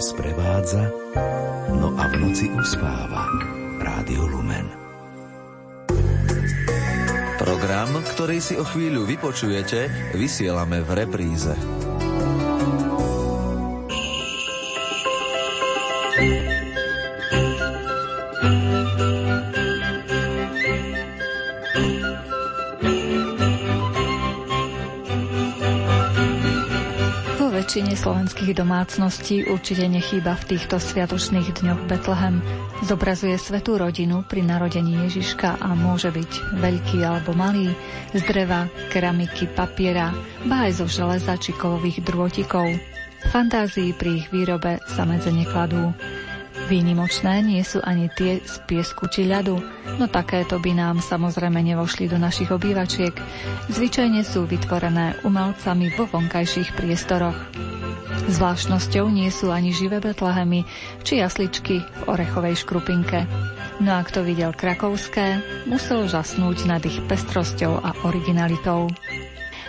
sprevádza, no a v noci uspáva. Rádio Lumen. Program, ktorý si o chvíľu vypočujete, vysielame v repríze. Slovenských domácností určite nechýba v týchto sviatočných dňoch Betlehem. Zobrazuje svetú rodinu pri narodení Ježiška a môže byť veľký alebo malý, z dreva, keramiky, papiera, ba aj zo železa či kovových drôtikov. Fantázii pri ich výrobe sa medze nekladú. Výnimočné nie sú ani tie z piesku či ľadu, no takéto by nám samozrejme nevošli do našich obývačiek. Zvyčajne sú vytvorené umelcami vo vonkajších priestoroch. Zvláštnosťou nie sú ani živé betlehemy či jasličky v orechovej škrupinke. No a kto videl krakovské, musel žasnúť nad ich pestrosťou a originalitou.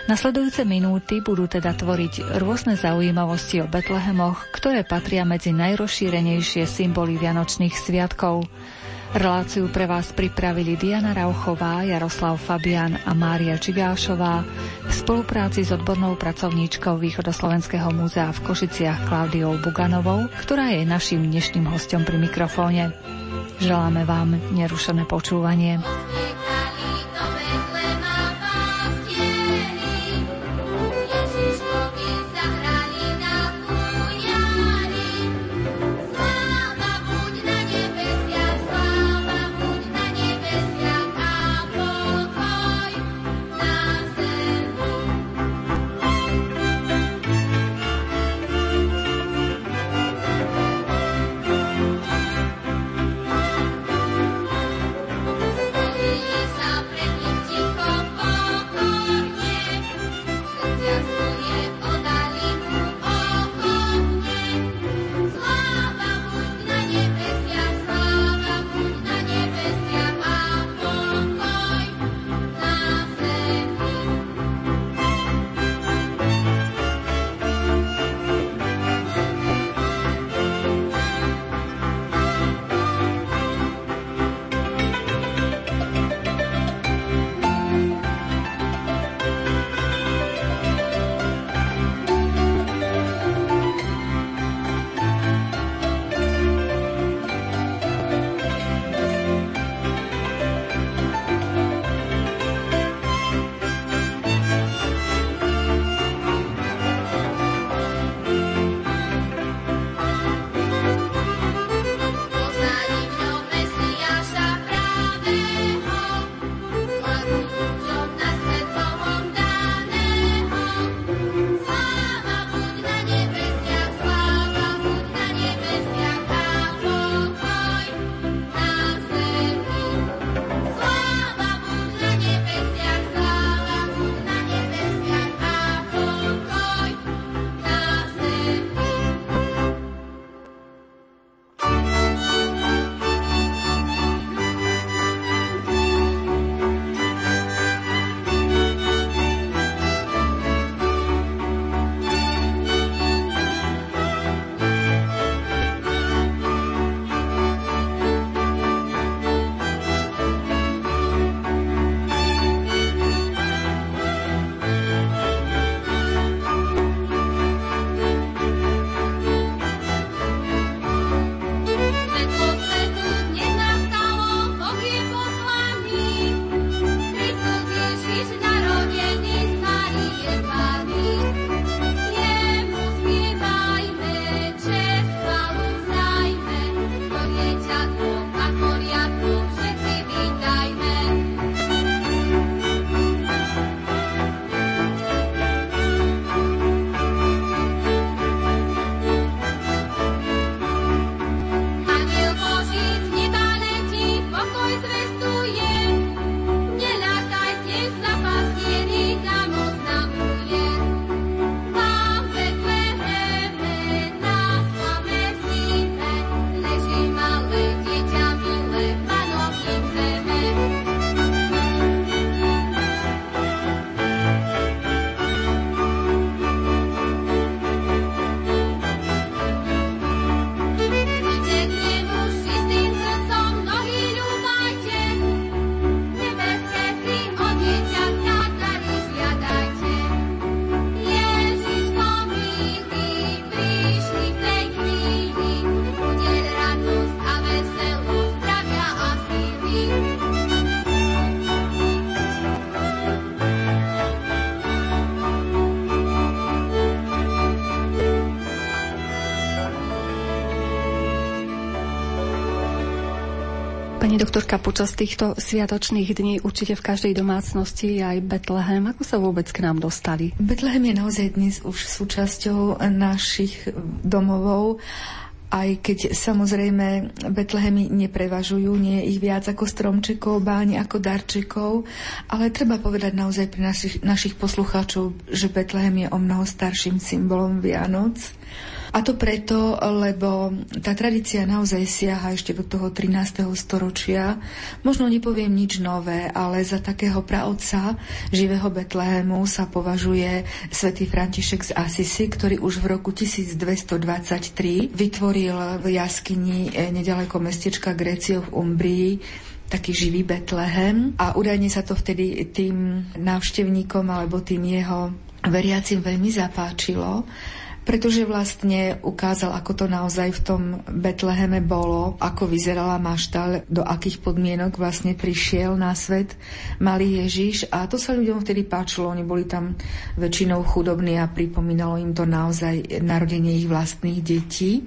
Nasledujúce minúty budú teda tvoriť rôzne zaujímavosti o Betlehemoch, ktoré patria medzi najrozšírenejšie symboly Vianočných sviatkov. Reláciu pre vás pripravili Diana Rauchová, Jaroslav Fabian a Mária Čigášová v spolupráci s odbornou pracovníčkou Východoslovenského múzea v Košiciach Klaudiou Buganovou, ktorá je našim dnešným hostom pri mikrofóne. Želáme vám nerušené počúvanie. Doktorka, počas týchto sviatočných dní určite v každej domácnosti je aj Betlehem. Ako sa vôbec k nám dostali? Betlehem je naozaj dnes už súčasťou našich domovov aj keď samozrejme Betlehemy neprevažujú, nie ich viac ako stromčekov, báni ako darčekov, ale treba povedať naozaj pre našich, našich poslucháčov, že Betlehem je o mnoho starším symbolom Vianoc. A to preto, lebo tá tradícia naozaj siaha ešte do toho 13. storočia. Možno nepoviem nič nové, ale za takého praotca živého Betlehemu sa považuje svätý František z Asisi, ktorý už v roku 1223 vytvoril v jaskyni eh, nedaleko mestečka Grécio v Umbrii taký živý Betlehem a údajne sa to vtedy tým návštevníkom alebo tým jeho veriacim veľmi zapáčilo pretože vlastne ukázal, ako to naozaj v tom Betleheme bolo, ako vyzerala maštal, do akých podmienok vlastne prišiel na svet malý Ježiš. A to sa ľuďom vtedy páčilo, oni boli tam väčšinou chudobní a pripomínalo im to naozaj narodenie ich vlastných detí.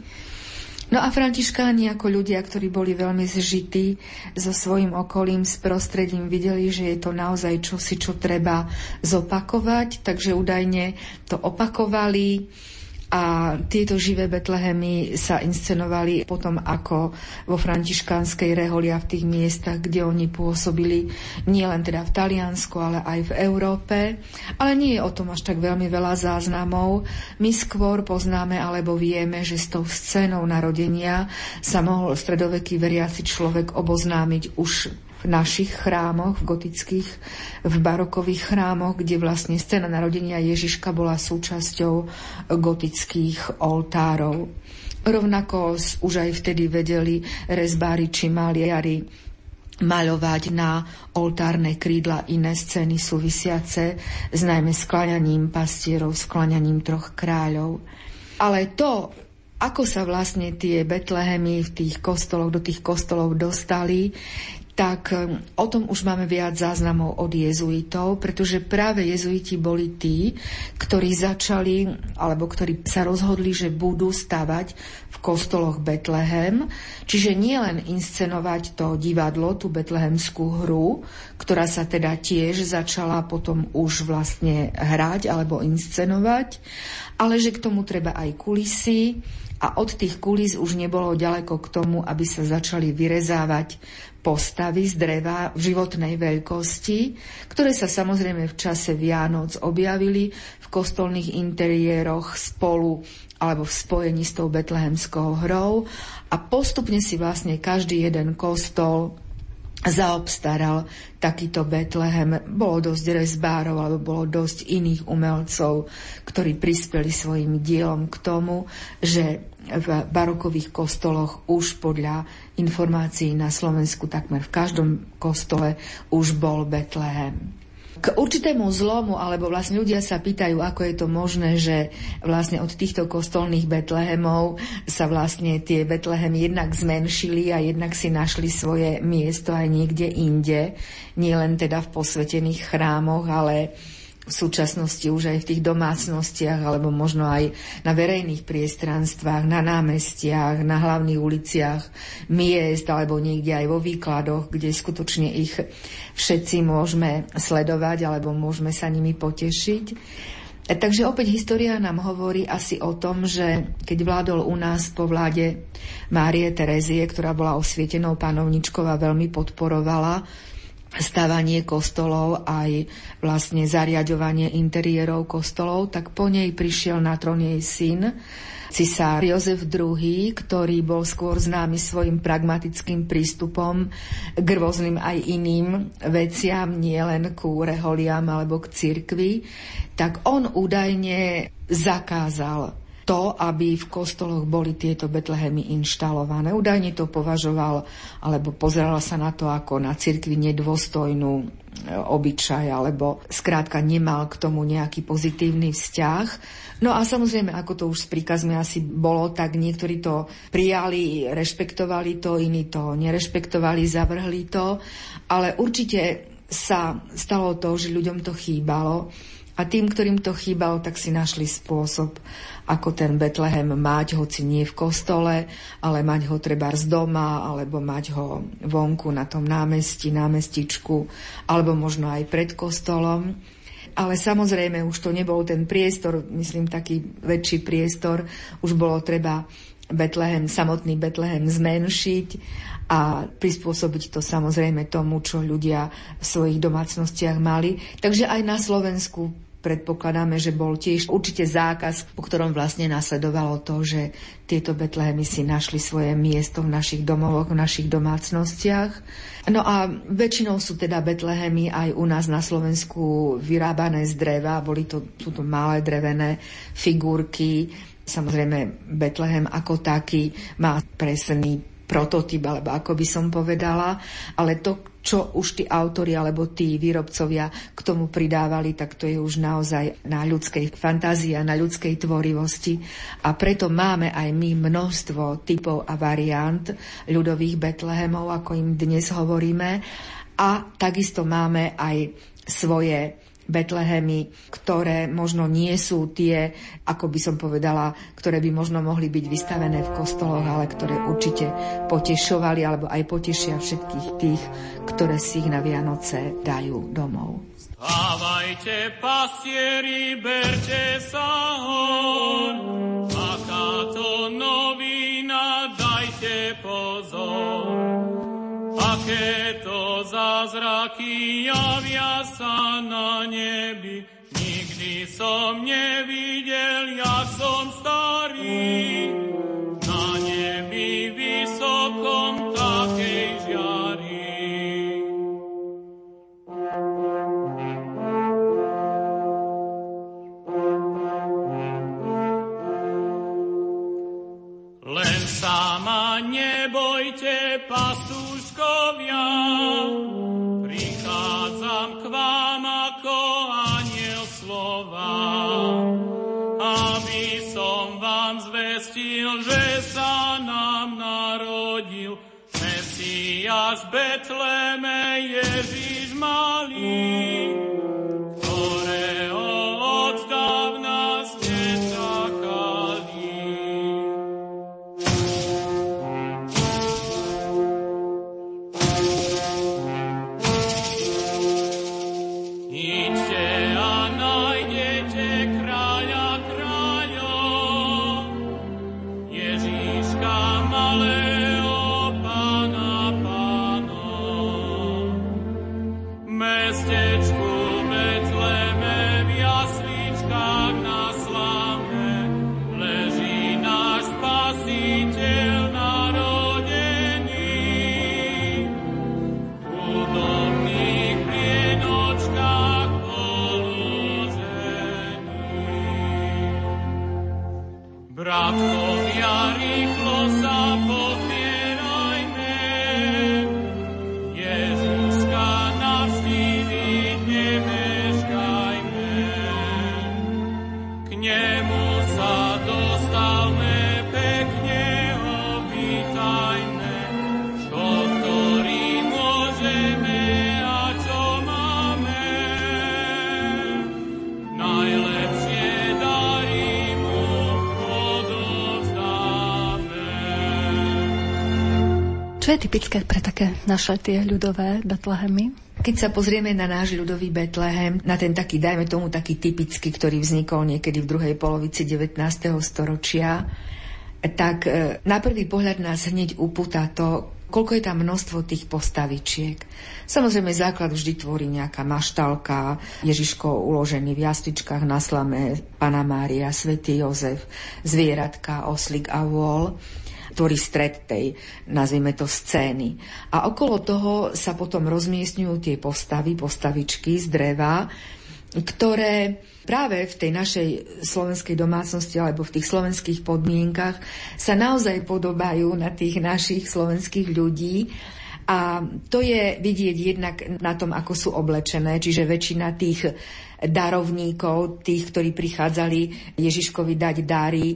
No a františkáni ako ľudia, ktorí boli veľmi zžití so svojim okolím, s prostredím, videli, že je to naozaj čosi, čo treba zopakovať, takže údajne to opakovali a tieto živé Betlehemy sa inscenovali potom ako vo františkánskej reholi a v tých miestach, kde oni pôsobili nielen teda v Taliansku, ale aj v Európe. Ale nie je o tom až tak veľmi veľa záznamov. My skôr poznáme alebo vieme, že s tou scénou narodenia sa mohol stredoveký veriaci človek oboznámiť už v našich chrámoch, v gotických, v barokových chrámoch, kde vlastne scéna narodenia Ježiška bola súčasťou gotických oltárov. Rovnako už aj vtedy vedeli rezbári či maliari maľovať na oltárne krídla iné scény súvisiace s najmä skláňaním pastierov, skláňaním troch kráľov. Ale to, ako sa vlastne tie Betlehemy v tých kostoloch, do tých kostolov dostali, tak o tom už máme viac záznamov od jezuitov, pretože práve jezuiti boli tí, ktorí začali, alebo ktorí sa rozhodli, že budú stavať v kostoloch Betlehem, čiže nielen inscenovať to divadlo, tú betlehemskú hru, ktorá sa teda tiež začala potom už vlastne hrať alebo inscenovať, ale že k tomu treba aj kulisy, a od tých kulis už nebolo ďaleko k tomu, aby sa začali vyrezávať postavy z dreva v životnej veľkosti, ktoré sa samozrejme v čase Vianoc objavili v kostolných interiéroch spolu alebo v spojení s tou betlehemskou hrou a postupne si vlastne každý jeden kostol zaobstaral takýto Betlehem. Bolo dosť rezbárov, alebo bolo dosť iných umelcov, ktorí prispeli svojim dielom k tomu, že v barokových kostoloch už podľa informácií na Slovensku takmer v každom kostole už bol Betlehem. K určitému zlomu, alebo vlastne ľudia sa pýtajú, ako je to možné, že vlastne od týchto kostolných Betlehemov sa vlastne tie Betlehemy jednak zmenšili a jednak si našli svoje miesto aj niekde inde, nie len teda v posvetených chrámoch, ale v súčasnosti už aj v tých domácnostiach alebo možno aj na verejných priestranstvách, na námestiach, na hlavných uliciach miest alebo niekde aj vo výkladoch, kde skutočne ich všetci môžeme sledovať alebo môžeme sa nimi potešiť. Takže opäť história nám hovorí asi o tom, že keď vládol u nás po vláde Márie Terezie, ktorá bola osvietenou panovničkou a veľmi podporovala stavanie kostolov, aj vlastne zariadovanie interiérov kostolov, tak po nej prišiel na trón jej syn, cisár Jozef II, ktorý bol skôr známy svojim pragmatickým prístupom k rôznym aj iným veciam, nielen ku reholiam alebo k cirkvi, tak on údajne zakázal to, aby v kostoloch boli tieto Betlehemy inštalované. Údajne to považoval, alebo pozeral sa na to ako na cirkvi nedôstojnú e, obyčaj, alebo skrátka nemal k tomu nejaký pozitívny vzťah. No a samozrejme, ako to už s príkazmi asi bolo, tak niektorí to prijali, rešpektovali to, iní to nerešpektovali, zavrhli to, ale určite sa stalo to, že ľuďom to chýbalo A tým, ktorým to chýbalo, tak si našli spôsob, ako ten Betlehem mať, hoci nie v kostole, ale mať ho treba z doma, alebo mať ho vonku na tom námestí, námestičku, alebo možno aj pred kostolom. Ale samozrejme už to nebol ten priestor, myslím taký väčší priestor, už bolo treba Betlehem, samotný Betlehem zmenšiť a prispôsobiť to samozrejme tomu, čo ľudia v svojich domácnostiach mali. Takže aj na Slovensku predpokladáme, že bol tiež určite zákaz, po ktorom vlastne nasledovalo to, že tieto Betlehemy si našli svoje miesto v našich domovoch, v našich domácnostiach. No a väčšinou sú teda Betlehemy aj u nás na Slovensku vyrábané z dreva, boli to, sú to malé drevené figurky, Samozrejme, Betlehem ako taký má presný prototyp, alebo ako by som povedala, ale to, čo už tí autori alebo tí výrobcovia k tomu pridávali, tak to je už naozaj na ľudskej fantázii a na ľudskej tvorivosti. A preto máme aj my množstvo typov a variant ľudových Betlehemov, ako im dnes hovoríme. A takisto máme aj svoje Betlehemy, ktoré možno nie sú tie, ako by som povedala, ktoré by možno mohli byť vystavené v kostoloch, ale ktoré určite potešovali alebo aj potešia všetkých tých, ktoré si ich na Vianoce dajú domov. Stávajte, pasieri, berte sa hon, aká to novina, dajte pozor. Aké to zázraky javia sa na nebi, nikdy som nevidel, ja som starý. Na nebi vysokom takej žiari. Len sama nebojte, pasu rodičkovia, prichádzam k vám ako aniel slova, aby som vám zvestil, že sa nám narodil Mesiáš Betleme Ježiš malý. Typické pre také naše tie ľudové Betlehemy? Keď sa pozrieme na náš ľudový Betlehem, na ten taký, dajme tomu taký typický, ktorý vznikol niekedy v druhej polovici 19. storočia, tak e, na prvý pohľad nás hneď upúta to, koľko je tam množstvo tých postavičiek. Samozrejme, základ vždy tvorí nejaká maštalka, Ježiško uložený v jasličkách na slame, Pana Mária, Svetý Jozef, zvieratka, oslik a vôľ tvorí stred tej, nazvime to, scény. A okolo toho sa potom rozmiestňujú tie postavy, postavičky z dreva, ktoré práve v tej našej slovenskej domácnosti alebo v tých slovenských podmienkach sa naozaj podobajú na tých našich slovenských ľudí. A to je vidieť jednak na tom, ako sú oblečené, čiže väčšina tých darovníkov, tých, ktorí prichádzali Ježiškovi dať dary,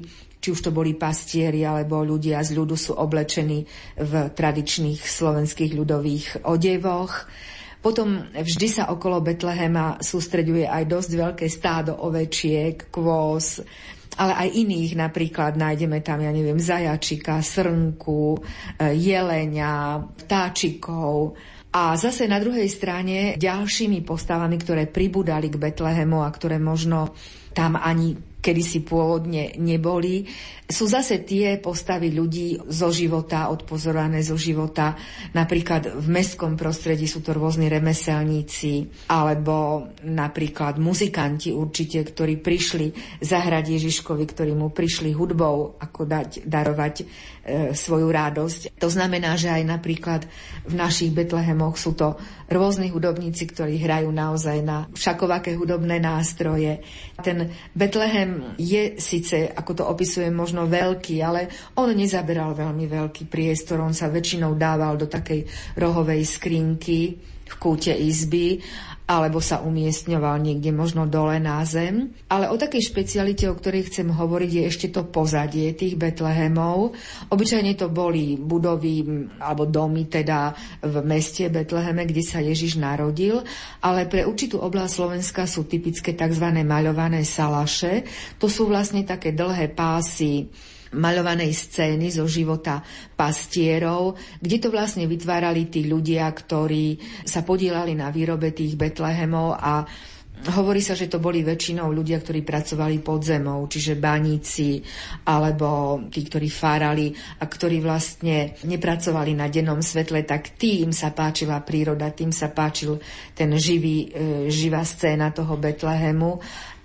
či už to boli pastieri alebo ľudia z ľudu sú oblečení v tradičných slovenských ľudových odevoch. Potom vždy sa okolo Betlehema sústreďuje aj dosť veľké stádo ovečiek, kvôs, ale aj iných, napríklad nájdeme tam, ja neviem, zajačika, srnku, e, jelenia, vtáčikov. A zase na druhej strane ďalšími postavami, ktoré pribudali k Betlehemu a ktoré možno tam ani kedysi pôvodne neboli, sú zase tie postavy ľudí zo života, odpozorované zo života. Napríklad v mestskom prostredí sú to rôzni remeselníci, alebo napríklad muzikanti určite, ktorí prišli zahrať Ježiškovi, ktorí mu prišli hudbou, ako dať, darovať svoju radosť. To znamená, že aj napríklad v našich Betlehemoch sú to rôzni hudobníci, ktorí hrajú naozaj na všakovaké hudobné nástroje. Ten Betlehem je síce, ako to opisujem, možno veľký, ale on nezaberal veľmi veľký priestor. On sa väčšinou dával do takej rohovej skrinky v kúte izby alebo sa umiestňoval niekde možno dole na zem. Ale o takej špecialite, o ktorej chcem hovoriť, je ešte to pozadie tých Betlehemov. Obyčajne to boli budovy alebo domy teda v meste Betleheme, kde sa Ježiš narodil, ale pre určitú oblasť Slovenska sú typické tzv. maľované salaše. To sú vlastne také dlhé pásy maľovanej scény zo života pastierov, kde to vlastne vytvárali tí ľudia, ktorí sa podielali na výrobe tých Betlehemov a Hovorí sa, že to boli väčšinou ľudia, ktorí pracovali pod zemou, čiže baníci alebo tí, ktorí fárali a ktorí vlastne nepracovali na dennom svetle, tak tým sa páčila príroda, tým sa páčil ten živý, e, živá scéna toho Betlehemu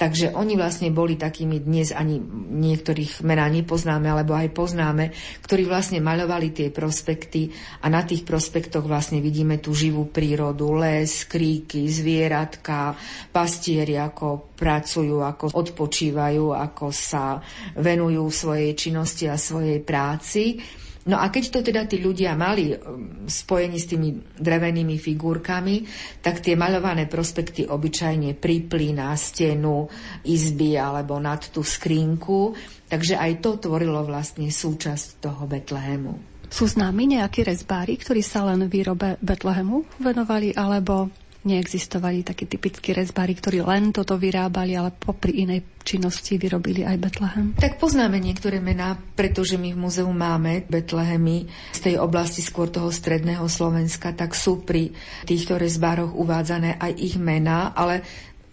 Takže oni vlastne boli takými dnes ani niektorých mená nepoznáme, alebo aj poznáme, ktorí vlastne maľovali tie prospekty a na tých prospektoch vlastne vidíme tú živú prírodu, les, kríky, zvieratka, pastieri, ako pracujú, ako odpočívajú, ako sa venujú svojej činnosti a svojej práci. No a keď to teda tí ľudia mali um, spojení s tými drevenými figurkami, tak tie maľované prospekty obyčajne pripli na stenu izby alebo nad tú skrinku, takže aj to tvorilo vlastne súčasť toho Betlehemu. Sú známi nejakí rezbári, ktorí sa len výrobe Betlehemu venovali, alebo neexistovali takí typickí rezbári, ktorí len toto vyrábali, ale popri inej činnosti vyrobili aj Betlehem? Tak poznáme niektoré mená, pretože my v múzeu máme Betlehemy z tej oblasti skôr toho stredného Slovenska, tak sú pri týchto rezbároch uvádzané aj ich mená, ale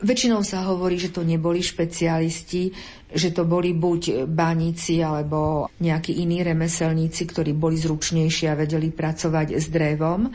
Väčšinou sa hovorí, že to neboli špecialisti, že to boli buď baníci alebo nejakí iní remeselníci, ktorí boli zručnejší a vedeli pracovať s drevom.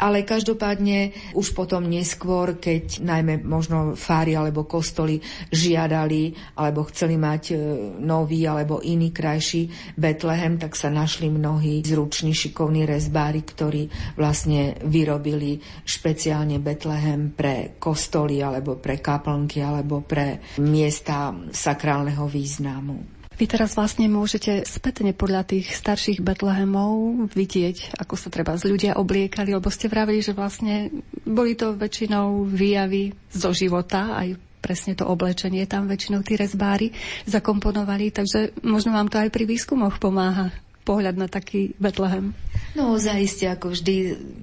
Ale každopádne už potom neskôr, keď najmä možno fári alebo kostoly žiadali alebo chceli mať e, nový alebo iný krajší Betlehem, tak sa našli mnohí zruční šikovní rezbári, ktorí vlastne vyrobili špeciálne Betlehem pre kostoly alebo pre kaplnky alebo pre miesta sakrálneho významu. Vy teraz vlastne môžete spätne podľa tých starších Betlehemov vidieť, ako sa treba z ľudia obliekali, lebo ste vravili, že vlastne boli to väčšinou výjavy zo života, aj presne to oblečenie tam väčšinou tí rezbári zakomponovali, takže možno vám to aj pri výskumoch pomáha pohľad na taký Betlehem. No zaiste, ako vždy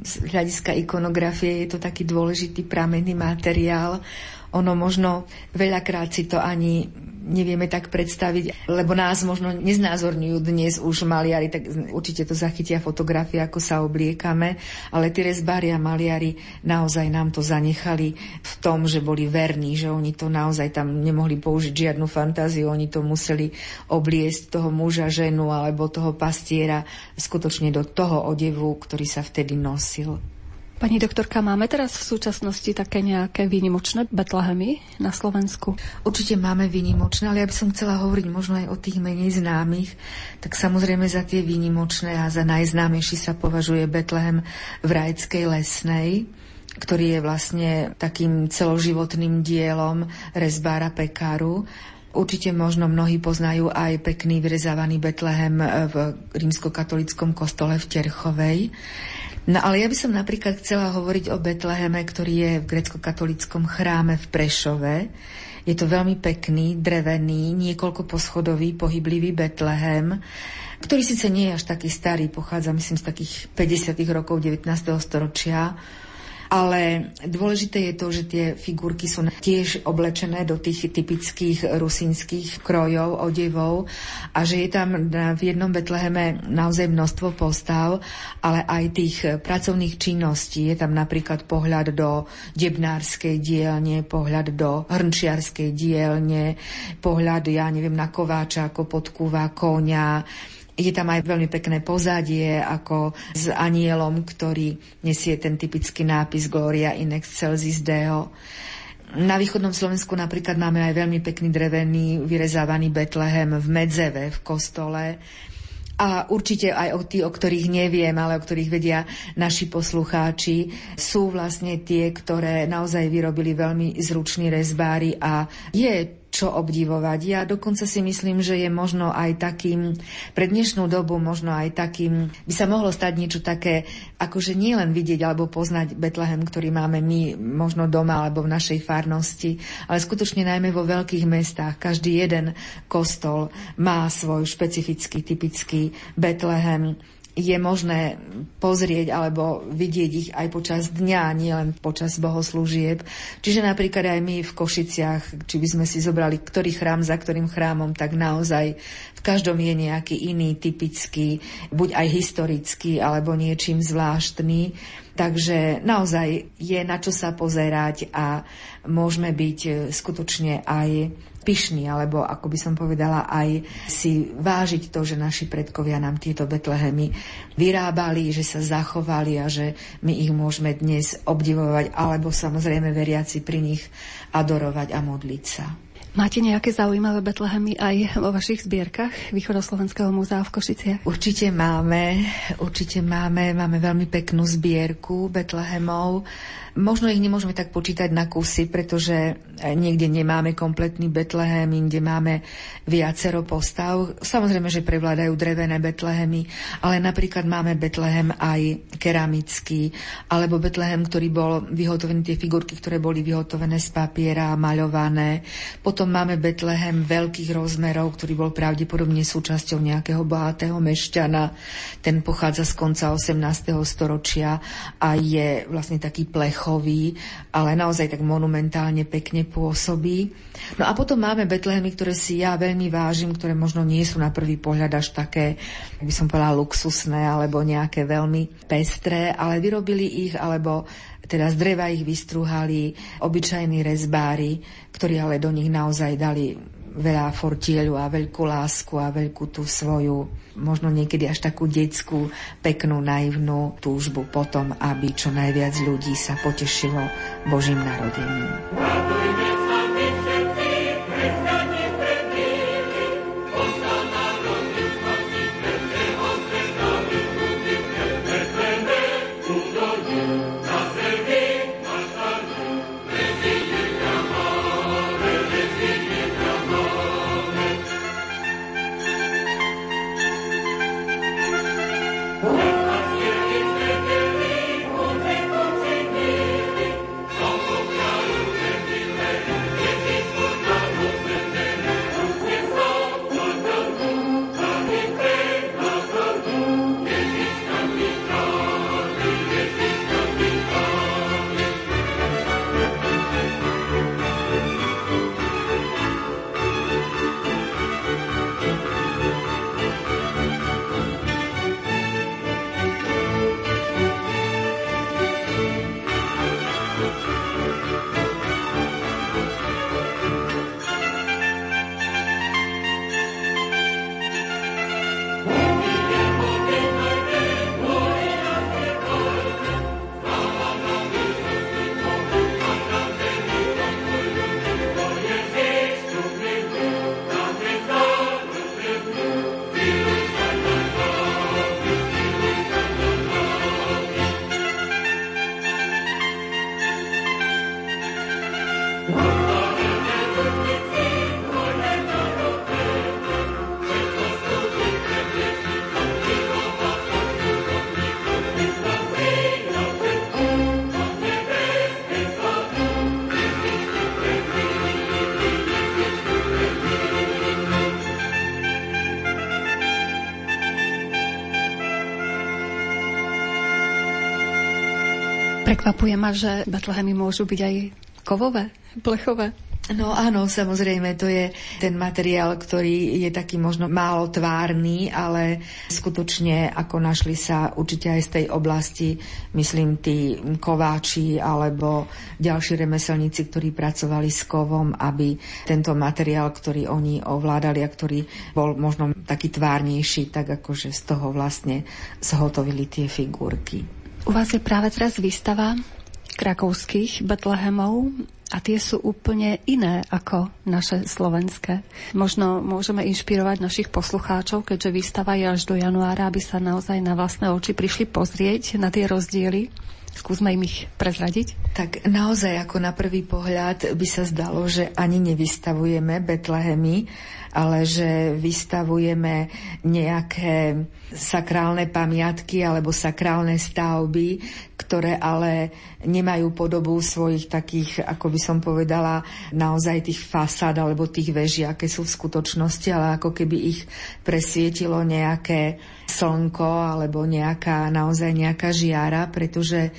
z hľadiska ikonografie je to taký dôležitý pramenný materiál. Ono možno veľakrát si to ani nevieme tak predstaviť, lebo nás možno neznázorňujú dnes už maliari, tak určite to zachytia fotografie, ako sa obliekame, ale tí rezbári a maliari naozaj nám to zanechali v tom, že boli verní, že oni to naozaj tam nemohli použiť žiadnu fantáziu, oni to museli obliesť toho muža, ženu alebo toho pastiera skutočne do toho odevu, ktorý sa vtedy nosil. Pani doktorka, máme teraz v súčasnosti také nejaké výnimočné Betlehemy na Slovensku? Určite máme výnimočné, ale ja by som chcela hovoriť možno aj o tých menej známych. Tak samozrejme za tie výnimočné a za najznámejší sa považuje Betlehem v Rajckej lesnej ktorý je vlastne takým celoživotným dielom rezbára Pekáru. Určite možno mnohí poznajú aj pekný vyrezávaný Betlehem v rímskokatolickom kostole v Terchovej. No ale ja by som napríklad chcela hovoriť o Betleheme, ktorý je v grecko-katolickom chráme v Prešove. Je to veľmi pekný, drevený, niekoľko pohyblivý Betlehem, ktorý síce nie je až taký starý, pochádza myslím z takých 50. rokov 19. storočia, Ale dôležité je to, že tie figurky sú tiež oblečené do tých typických rusínskych krojov, odevov a že je tam v jednom Betleheme naozaj množstvo postav, ale aj tých pracovných činností. Je tam napríklad pohľad do debnárskej dielne, pohľad do hrnčiarskej dielne, pohľad, ja neviem, na kováča, ako podkúva konia, je tam aj veľmi pekné pozadie, ako s anielom, ktorý nesie ten typický nápis Gloria in excelsis Deo. Na východnom Slovensku napríklad máme aj veľmi pekný drevený vyrezávaný Betlehem v Medzeve, v kostole. A určite aj o tí, o ktorých neviem, ale o ktorých vedia naši poslucháči, sú vlastne tie, ktoré naozaj vyrobili veľmi zruční rezbári a je čo obdivovať. Ja dokonca si myslím, že je možno aj takým, pre dnešnú dobu možno aj takým, by sa mohlo stať niečo také, akože nie len vidieť alebo poznať Betlehem, ktorý máme my možno doma alebo v našej farnosti, ale skutočne najmä vo veľkých mestách. Každý jeden kostol má svoj špecifický, typický Betlehem je možné pozrieť alebo vidieť ich aj počas dňa, nielen počas bohoslúžieb. Čiže napríklad aj my v Košiciach, či by sme si zobrali ktorý chrám za ktorým chrámom, tak naozaj v každom je nejaký iný, typický, buď aj historický, alebo niečím zvláštny. Takže naozaj je na čo sa pozerať a môžeme byť skutočne aj pyšní, alebo ako by som povedala, aj si vážiť to, že naši predkovia nám tieto Betlehemy vyrábali, že sa zachovali a že my ich môžeme dnes obdivovať, alebo samozrejme veriaci pri nich adorovať a modliť sa. Máte nejaké zaujímavé Betlehemy aj vo vašich zbierkach Východoslovenského múzea v Košiciach? Určite máme, určite máme, máme veľmi peknú zbierku Betlehemov. Možno ich nemôžeme tak počítať na kusy, pretože niekde nemáme kompletný Betlehem, inde máme viacero postav. Samozrejme, že prevládajú drevené Betlehemy, ale napríklad máme Betlehem aj keramický, alebo Betlehem, ktorý bol vyhotovený, tie figurky, ktoré boli vyhotovené z papiera, maľované. Potom máme Betlehem veľkých rozmerov, ktorý bol pravdepodobne súčasťou nejakého bohatého mešťana. Ten pochádza z konca 18. storočia a je vlastne taký plecho plechový, ale naozaj tak monumentálne pekne pôsobí. No a potom máme Betlehemy, ktoré si ja veľmi vážim, ktoré možno nie sú na prvý pohľad až také, by som povedala, luxusné alebo nejaké veľmi pestré, ale vyrobili ich alebo teda z dreva ich vystruhali obyčajní rezbári, ktorí ale do nich naozaj dali veľa fortieľu a veľkú lásku a veľkú tú svoju, možno niekedy až takú detskú, peknú, naivnú túžbu potom, aby čo najviac ľudí sa potešilo Božím narodením. Radujme Prekvapuje ma, že Betlehemy môžu byť aj kovové, plechové. No áno, samozrejme, to je ten materiál, ktorý je taký možno málo tvárny, ale skutočne ako našli sa určite aj z tej oblasti, myslím, tí kováči alebo ďalší remeselníci, ktorí pracovali s kovom, aby tento materiál, ktorý oni ovládali a ktorý bol možno taký tvárnejší, tak akože z toho vlastne zhotovili tie figurky. U vás je práve teraz výstava krakovských Betlehemov a tie sú úplne iné ako naše slovenské. Možno môžeme inšpirovať našich poslucháčov, keďže výstava je až do januára, aby sa naozaj na vlastné oči prišli pozrieť na tie rozdiely. Skúsme im ich prezradiť. Tak naozaj ako na prvý pohľad by sa zdalo, že ani nevystavujeme Betlehemy, ale že vystavujeme nejaké sakrálne pamiatky alebo sakrálne stavby, ktoré ale nemajú podobu svojich takých, ako by som povedala, naozaj tých fasád alebo tých veží, aké sú v skutočnosti, ale ako keby ich presvietilo nejaké slnko alebo nejaká, naozaj nejaká žiara, pretože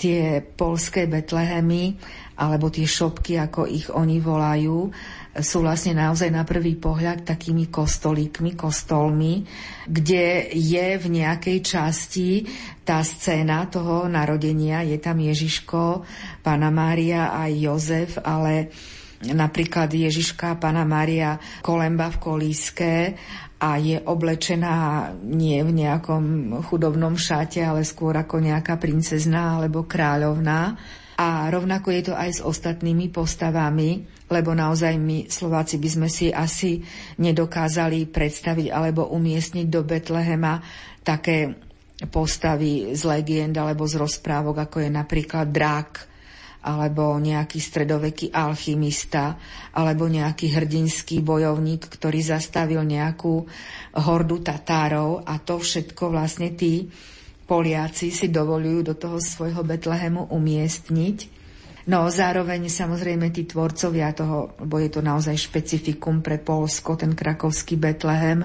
tie polské Betlehemy alebo tie šopky, ako ich oni volajú, sú vlastne naozaj na prvý pohľad takými kostolíkmi, kostolmi, kde je v nejakej časti tá scéna toho narodenia, je tam Ježiško, Pána Mária a Jozef, ale napríklad Ježiška, Pána Mária Kolemba v kolíske a je oblečená nie v nejakom chudobnom šate, ale skôr ako nejaká princezná alebo kráľovná. A rovnako je to aj s ostatnými postavami, lebo naozaj my Slováci by sme si asi nedokázali predstaviť alebo umiestniť do Betlehema také postavy z legend alebo z rozprávok, ako je napríklad drák, alebo nejaký stredoveký alchymista, alebo nejaký hrdinský bojovník, ktorý zastavil nejakú hordu Tatárov a to všetko vlastne tí Poliaci si dovolujú do toho svojho Betlehemu umiestniť. No zároveň samozrejme tí tvorcovia toho, lebo je to naozaj špecifikum pre Polsko, ten krakovský Betlehem,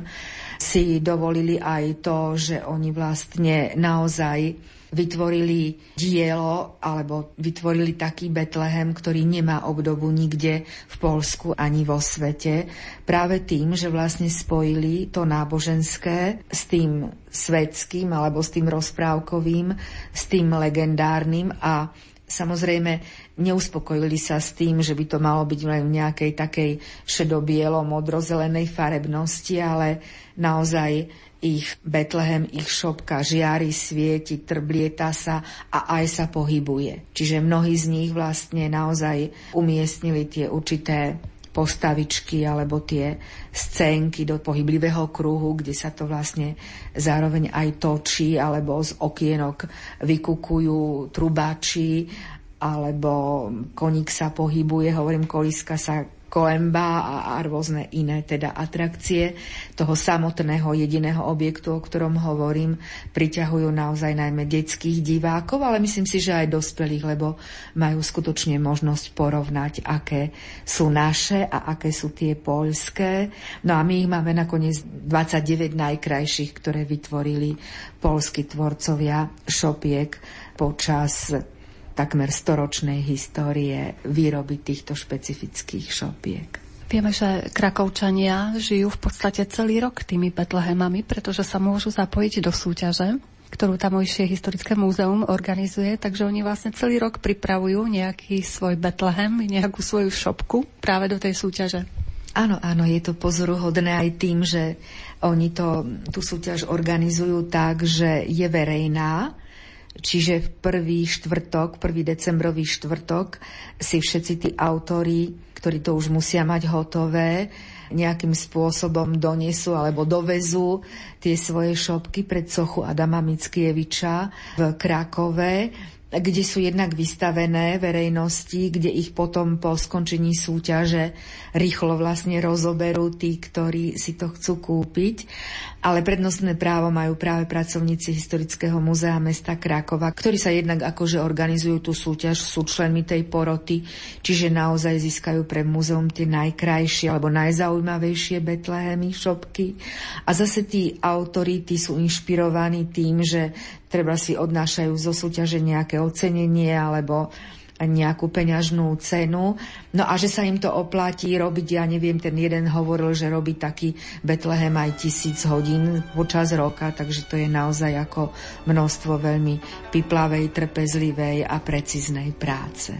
si dovolili aj to, že oni vlastne naozaj vytvorili dielo alebo vytvorili taký Betlehem, ktorý nemá obdobu nikde v Polsku ani vo svete. Práve tým, že vlastne spojili to náboženské s tým svetským alebo s tým rozprávkovým, s tým legendárnym a Samozrejme, neuspokojili sa s tým, že by to malo byť len v nejakej takej šedobielo modrozelenej farebnosti, ale naozaj ich Betlehem, ich šopka žiari, svieti, trblieta sa a aj sa pohybuje. Čiže mnohí z nich vlastne naozaj umiestnili tie určité postavičky alebo tie scénky do pohyblivého kruhu, kde sa to vlastne zároveň aj točí, alebo z okienok vykukujú trubači, alebo koník sa pohybuje, hovorím, koliska sa kolemba a, a rôzne iné teda atrakcie toho samotného jediného objektu, o ktorom hovorím, priťahujú naozaj najmä detských divákov, ale myslím si, že aj dospelých, lebo majú skutočne možnosť porovnať, aké sú naše a aké sú tie poľské. No a my ich máme nakoniec 29 najkrajších, ktoré vytvorili polskí tvorcovia šopiek počas takmer storočnej histórie výroby týchto špecifických šopiek. Vieme, že Krakovčania žijú v podstate celý rok tými Betlehemami, pretože sa môžu zapojiť do súťaže, ktorú tamojšie historické múzeum organizuje, takže oni vlastne celý rok pripravujú nejaký svoj Betlehem, nejakú svoju šopku práve do tej súťaže. Áno, áno, je to pozoruhodné aj tým, že oni to, tú súťaž organizujú tak, že je verejná, Čiže v prvý štvrtok, prvý decembrový štvrtok si všetci tí autori, ktorí to už musia mať hotové, nejakým spôsobom donesú alebo dovezú tie svoje šopky pred sochu Adama Mickieviča v Krakove kde sú jednak vystavené verejnosti, kde ich potom po skončení súťaže rýchlo vlastne rozoberú tí, ktorí si to chcú kúpiť. Ale prednostné právo majú práve pracovníci Historického muzea mesta Krakova, ktorí sa jednak akože organizujú tú súťaž, sú členmi tej poroty, čiže naozaj získajú pre muzeum tie najkrajšie alebo najzaujímavejšie Betlehemy, šopky. A zase tí autori, sú inšpirovaní tým, že treba si odnášajú zo súťaže nejaké ocenenie alebo nejakú peňažnú cenu. No a že sa im to oplatí robiť, ja neviem, ten jeden hovoril, že robí taký Betlehem aj tisíc hodín počas roka, takže to je naozaj ako množstvo veľmi piplavej, trpezlivej a precíznej práce.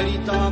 señorita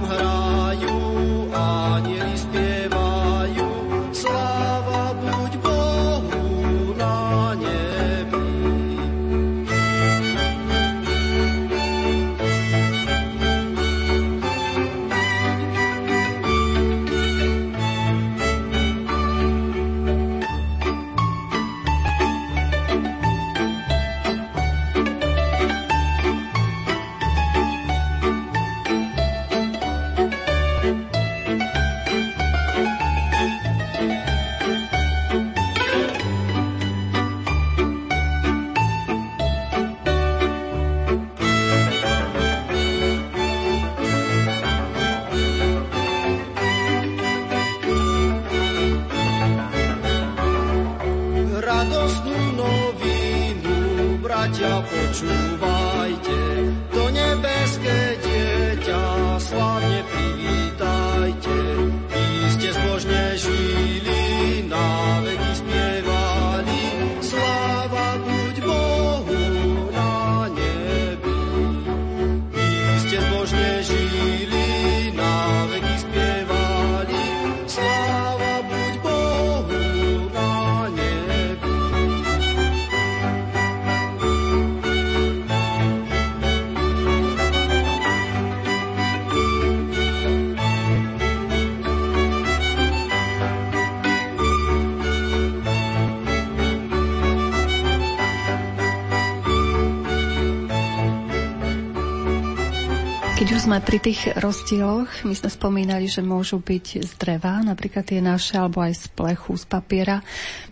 sme pri tých rozdieloch, my sme spomínali, že môžu byť z dreva, napríklad tie naše, alebo aj z plechu, z papiera.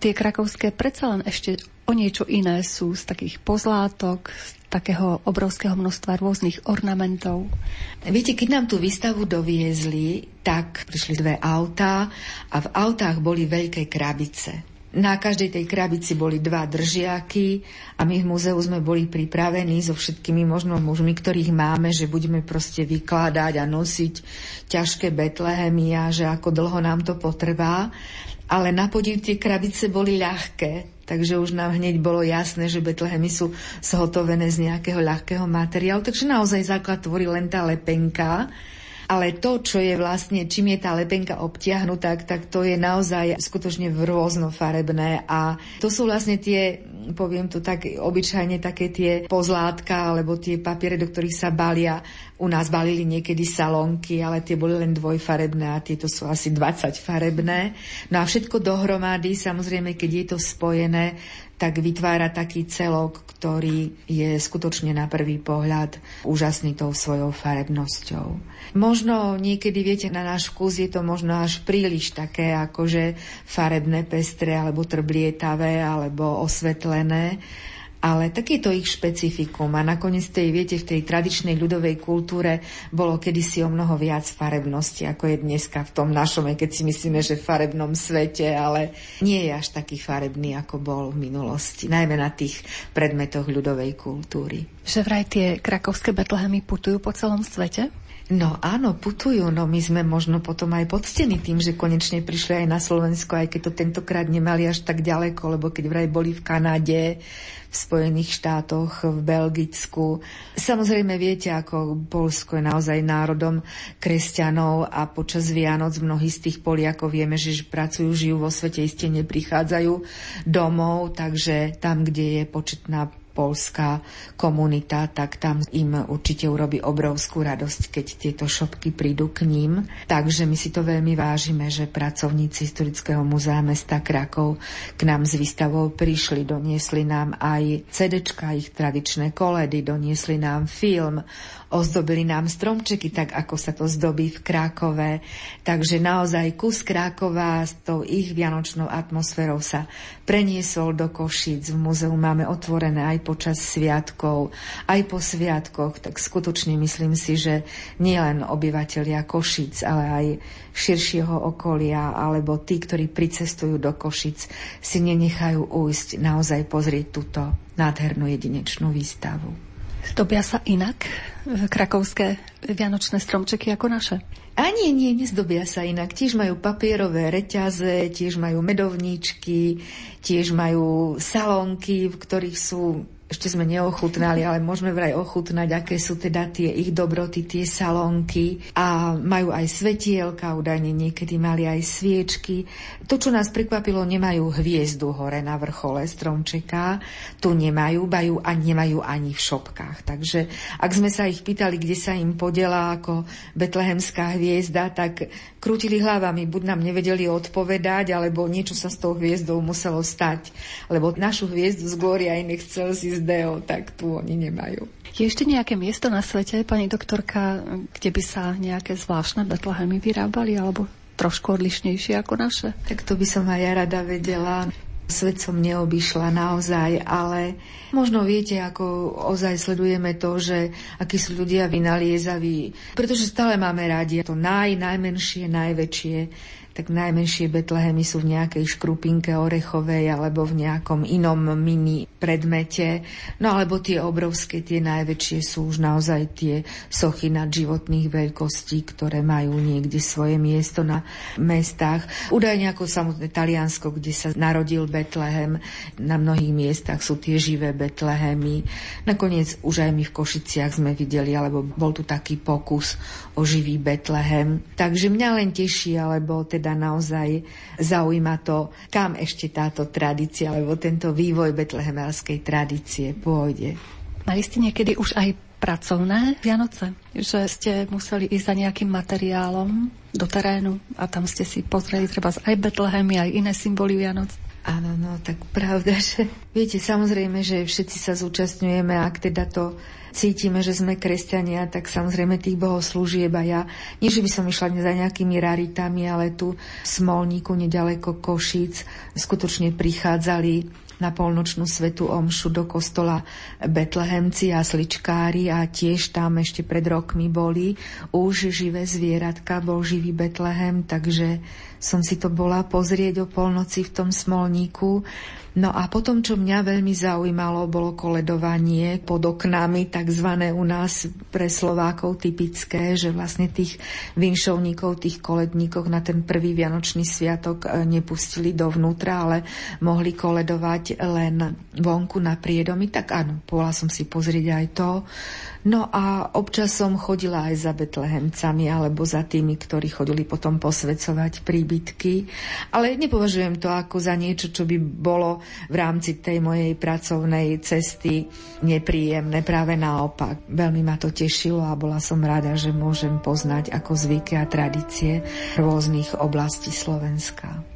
Tie krakovské predsa len ešte o niečo iné sú z takých pozlátok, z takého obrovského množstva rôznych ornamentov. Viete, keď nám tú výstavu doviezli, tak prišli dve autá a v autách boli veľké krabice. Na každej tej krabici boli dva držiaky a my v múzeu sme boli pripravení so všetkými možno mužmi, ktorých máme, že budeme proste vykladať a nosiť ťažké betlehemy a že ako dlho nám to potrvá. Ale na podiv tie krabice boli ľahké, takže už nám hneď bolo jasné, že Betlehemy sú zhotovené z nejakého ľahkého materiálu, takže naozaj základ tvorí len tá lepenka ale to, čo je vlastne, čím je tá lepenka obtiahnutá, tak to je naozaj skutočne rôznofarebné. A to sú vlastne tie, poviem to tak obyčajne, také tie pozlátka alebo tie papiere, do ktorých sa balia. U nás balili niekedy salonky, ale tie boli len dvojfarebné a tieto sú asi 20 farebné. No a všetko dohromady, samozrejme, keď je to spojené, tak vytvára taký celok, ktorý je skutočne na prvý pohľad úžasný tou svojou farebnosťou. Možno niekedy, viete, na náš vkus je to možno až príliš také akože farebné, pestré, alebo trblietavé, alebo osvetlené, ale takéto ich špecifikum a nakoniec tej, viete, v tej tradičnej ľudovej kultúre bolo kedysi o mnoho viac farebnosti, ako je dneska v tom našom, keď si myslíme, že v farebnom svete, ale nie je až taký farebný, ako bol v minulosti, najmä na tých predmetoch ľudovej kultúry. Že vraj tie krakovské betlehemy putujú po celom svete? No áno, putujú, no my sme možno potom aj poctení tým, že konečne prišli aj na Slovensko, aj keď to tentokrát nemali až tak ďaleko, lebo keď vraj boli v Kanade, v Spojených štátoch, v Belgicku. Samozrejme viete, ako Polsko je naozaj národom kresťanov a počas Vianoc mnohí z tých Poliakov vieme, že pracujú, žijú vo svete, iste neprichádzajú domov, takže tam, kde je početná polská komunita, tak tam im určite urobí obrovskú radosť, keď tieto šopky prídu k ním. Takže my si to veľmi vážime, že pracovníci Historického muzea mesta Krakov k nám s výstavou prišli, doniesli nám aj CDčka, ich tradičné koledy, doniesli nám film, ozdobili nám stromčeky, tak ako sa to zdobí v Krákove. Takže naozaj kus Krákova s tou ich vianočnou atmosférou sa preniesol do Košic. V múzeu máme otvorené aj počas sviatkov, aj po sviatkoch. Tak skutočne myslím si, že nielen obyvateľia Košic, ale aj širšieho okolia, alebo tí, ktorí pricestujú do Košic, si nenechajú ujsť naozaj pozrieť túto nádhernú jedinečnú výstavu. Zdobia sa inak krakovské vianočné stromčeky ako naše? A nie, nie, nezdobia sa inak. Tiež majú papierové reťaze, tiež majú medovníčky, tiež majú salónky, v ktorých sú ešte sme neochutnali, ale môžeme vraj ochutnať, aké sú teda tie ich dobroty, tie salónky. A majú aj svetielka, údajne niekedy mali aj sviečky. To, čo nás prekvapilo, nemajú hviezdu hore na vrchole stromčeka. Tu nemajú, bajú a nemajú ani v šopkách. Takže ak sme sa ich pýtali, kde sa im podela ako betlehemská hviezda, tak krútili hlavami, buď nám nevedeli odpovedať, alebo niečo sa s tou hviezdou muselo stať. Lebo našu hviezdu z Gloria in Excelsis Deo, tak tu oni nemajú. Je ešte nejaké miesto na svete, pani doktorka, kde by sa nejaké zvláštne Betlehemy vyrábali, alebo trošku odlišnejšie ako naše? Tak to by som aj ja rada vedela. Svet som neobyšla naozaj, ale možno viete, ako ozaj sledujeme to, že akí sú ľudia vynaliezaví, pretože stále máme radi to naj, najmenšie, najväčšie tak najmenšie Betlehemy sú v nejakej škrupinke orechovej alebo v nejakom inom mini predmete. No alebo tie obrovské, tie najväčšie sú už naozaj tie sochy nad životných veľkostí, ktoré majú niekde svoje miesto na mestách. Údajne ako samotné Taliansko, kde sa narodil Betlehem, na mnohých miestach sú tie živé Betlehemy. Nakoniec už aj my v Košiciach sme videli, alebo bol tu taký pokus o živý Betlehem. Takže mňa len teší, alebo teda naozaj zaujíma to, kam ešte táto tradícia, alebo tento vývoj betlehemelskej tradície pôjde. Mali ste niekedy už aj pracovné Vianoce? Že ste museli ísť za nejakým materiálom do terénu a tam ste si pozreli treba aj Betlehemy, aj iné symboly Vianoc? Áno, no tak pravda, že viete, samozrejme, že všetci sa zúčastňujeme, ak teda to cítime, že sme kresťania, tak samozrejme tých bohoslúžieb a ja, nie že by som išla za nejakými raritami, ale tu v Smolníku, nedaleko Košíc, skutočne prichádzali na polnočnú svetu omšu do kostola Betlehemci a sličkári a tiež tam ešte pred rokmi boli už živé zvieratka, bol živý Betlehem, takže som si to bola pozrieť o polnoci v tom smolníku. No a potom, čo mňa veľmi zaujímalo, bolo koledovanie pod oknami, takzvané u nás pre Slovákov typické, že vlastne tých vinšovníkov, tých koledníkov na ten prvý Vianočný sviatok e, nepustili dovnútra, ale mohli koledovať len vonku na priedomi. Tak áno, bola som si pozrieť aj to. No a občas som chodila aj za Betlehemcami alebo za tými, ktorí chodili potom posvedcovať príbytky. Ale nepovažujem to ako za niečo, čo by bolo v rámci tej mojej pracovnej cesty nepríjemné. Práve naopak. Veľmi ma to tešilo a bola som rada, že môžem poznať ako zvyky a tradície rôznych oblastí Slovenska.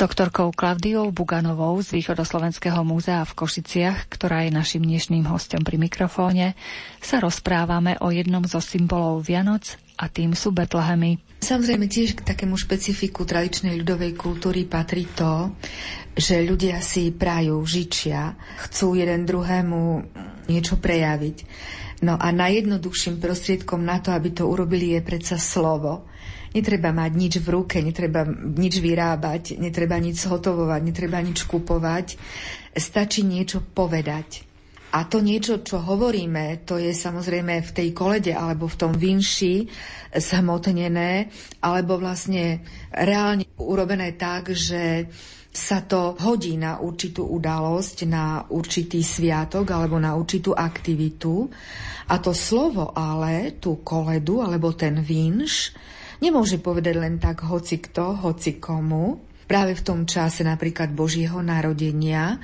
Doktorkou Klavdiou Buganovou z Východoslovenského múzea v Košiciach, ktorá je našim dnešným hostom pri mikrofóne, sa rozprávame o jednom zo symbolov Vianoc a tým sú Betlehemy. Samozrejme tiež k takému špecifiku tradičnej ľudovej kultúry patrí to, že ľudia si prajú, žičia, chcú jeden druhému niečo prejaviť. No a najjednoduchším prostriedkom na to, aby to urobili, je predsa slovo. Netreba mať nič v ruke, netreba nič vyrábať, netreba nič zhotovovať, netreba nič kupovať. Stačí niečo povedať. A to niečo, čo hovoríme, to je samozrejme v tej kolede alebo v tom vinši zhmotnené, alebo vlastne reálne urobené tak, že sa to hodí na určitú udalosť, na určitý sviatok alebo na určitú aktivitu. A to slovo ale, tú koledu alebo ten vinš, Nemôže povedať len tak hoci kto, hoci komu. Práve v tom čase napríklad Božieho narodenia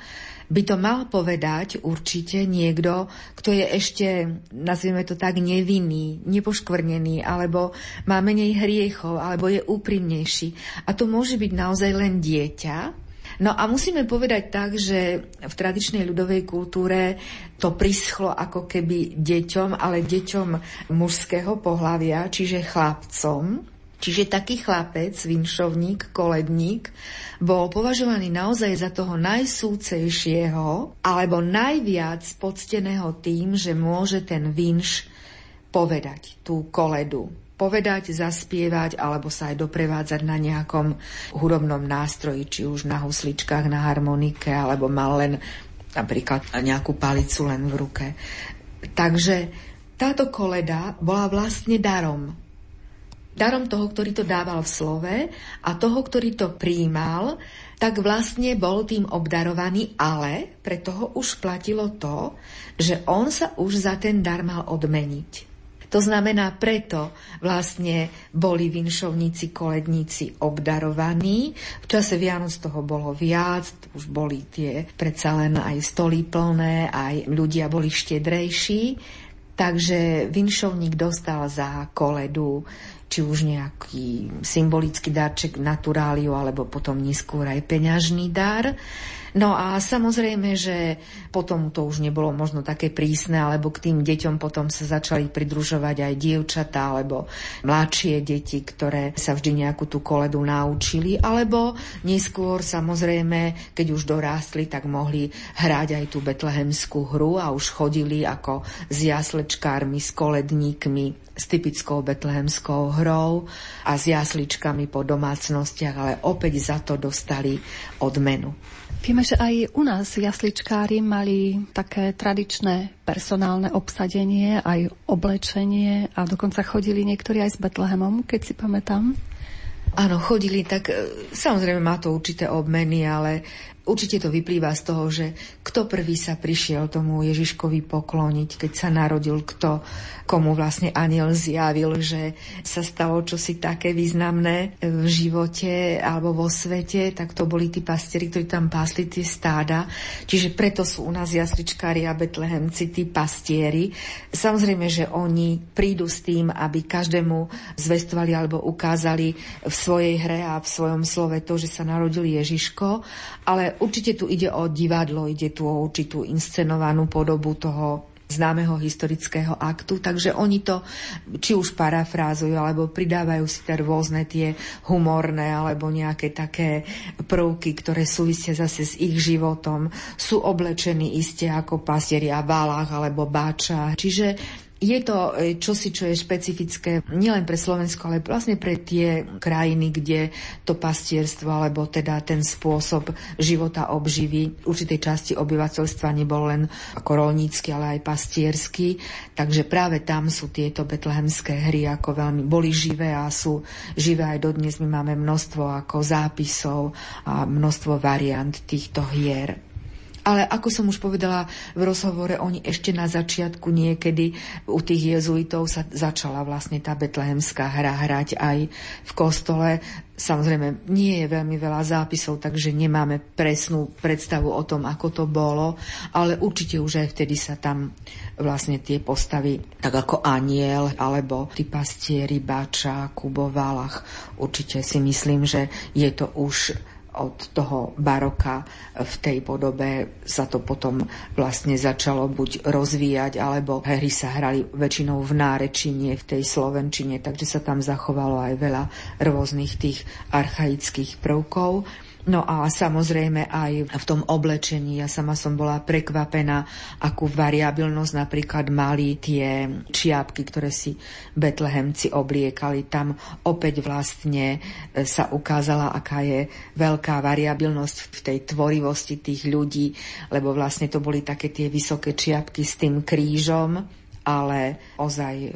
by to mal povedať určite niekto, kto je ešte, nazvieme to tak, nevinný, nepoškvrnený, alebo má menej hriechov, alebo je úprimnejší. A to môže byť naozaj len dieťa, No a musíme povedať tak, že v tradičnej ľudovej kultúre to prischlo ako keby deťom, ale deťom mužského pohlavia, čiže chlapcom. Čiže taký chlapec, vinšovník, koledník, bol považovaný naozaj za toho najsúcejšieho alebo najviac pocteného tým, že môže ten vinš povedať tú koledu povedať, zaspievať alebo sa aj doprevádzať na nejakom hudobnom nástroji, či už na husličkách, na harmonike, alebo mal len napríklad nejakú palicu len v ruke. Takže táto koleda bola vlastne darom. Darom toho, ktorý to dával v slove a toho, ktorý to príjmal, tak vlastne bol tým obdarovaný, ale pre toho už platilo to, že on sa už za ten dar mal odmeniť. To znamená, preto vlastne boli vinšovníci, koledníci obdarovaní. V čase Vianoc toho bolo viac, už boli tie predsa len aj stoly plné, aj ľudia boli štedrejší. Takže vinšovník dostal za koledu či už nejaký symbolický darček naturáliu, alebo potom neskôr aj peňažný dar. No a samozrejme, že potom to už nebolo možno také prísne, alebo k tým deťom potom sa začali pridružovať aj dievčatá, alebo mladšie deti, ktoré sa vždy nejakú tú koledu naučili, alebo neskôr samozrejme, keď už dorástli, tak mohli hrať aj tú betlehemskú hru a už chodili ako s jaslečkármi, s koledníkmi s typickou betlehemskou hrov a s jasličkami po domácnostiach, ale opäť za to dostali odmenu. Vieme, že aj u nás jasličkári mali také tradičné personálne obsadenie, aj oblečenie a dokonca chodili niektorí aj s Betlehemom, keď si pamätám. Áno, chodili, tak e, samozrejme má to určité obmeny, ale Určite to vyplýva z toho, že kto prvý sa prišiel tomu Ježiškovi pokloniť, keď sa narodil, kto, komu vlastne aniel zjavil, že sa stalo čosi také významné v živote alebo vo svete, tak to boli tí pastieri, ktorí tam pásli tie stáda. Čiže preto sú u nás jasličkári a betlehemci, tí pastieri. Samozrejme, že oni prídu s tým, aby každému zvestovali alebo ukázali v svojej hre a v svojom slove to, že sa narodil Ježiško, ale určite tu ide o divadlo, ide tu o určitú inscenovanú podobu toho známeho historického aktu, takže oni to či už parafrázujú, alebo pridávajú si tie rôzne tie humorné, alebo nejaké také prvky, ktoré súvisia zase s ich životom. Sú oblečení iste ako pastieri a válach alebo báča. Čiže je to e, čosi, čo je špecifické nielen pre Slovensko, ale vlastne pre tie krajiny, kde to pastierstvo alebo teda ten spôsob života obživy určitej časti obyvateľstva nebol len ako rolnícky, ale aj pastiersky. Takže práve tam sú tieto betlehemské hry ako veľmi boli živé a sú živé aj dodnes. My máme množstvo ako zápisov a množstvo variant týchto hier. Ale ako som už povedala v rozhovore, oni ešte na začiatku niekedy u tých jezuitov sa začala vlastne tá betlehemská hra hrať aj v kostole. Samozrejme, nie je veľmi veľa zápisov, takže nemáme presnú predstavu o tom, ako to bolo, ale určite už aj vtedy sa tam vlastne tie postavy, tak ako aniel, alebo tí pastieri, Bača, Kubo, Valach, určite si myslím, že je to už od toho baroka v tej podobe sa to potom vlastne začalo buď rozvíjať, alebo hry sa hrali väčšinou v nárečine, v tej slovenčine, takže sa tam zachovalo aj veľa rôznych tých archaických prvkov. No a samozrejme aj v tom oblečení. Ja sama som bola prekvapená, akú variabilnosť napríklad mali tie čiapky, ktoré si betlehemci obliekali. Tam opäť vlastne e, sa ukázala, aká je veľká variabilnosť v tej tvorivosti tých ľudí, lebo vlastne to boli také tie vysoké čiapky s tým krížom, ale ozaj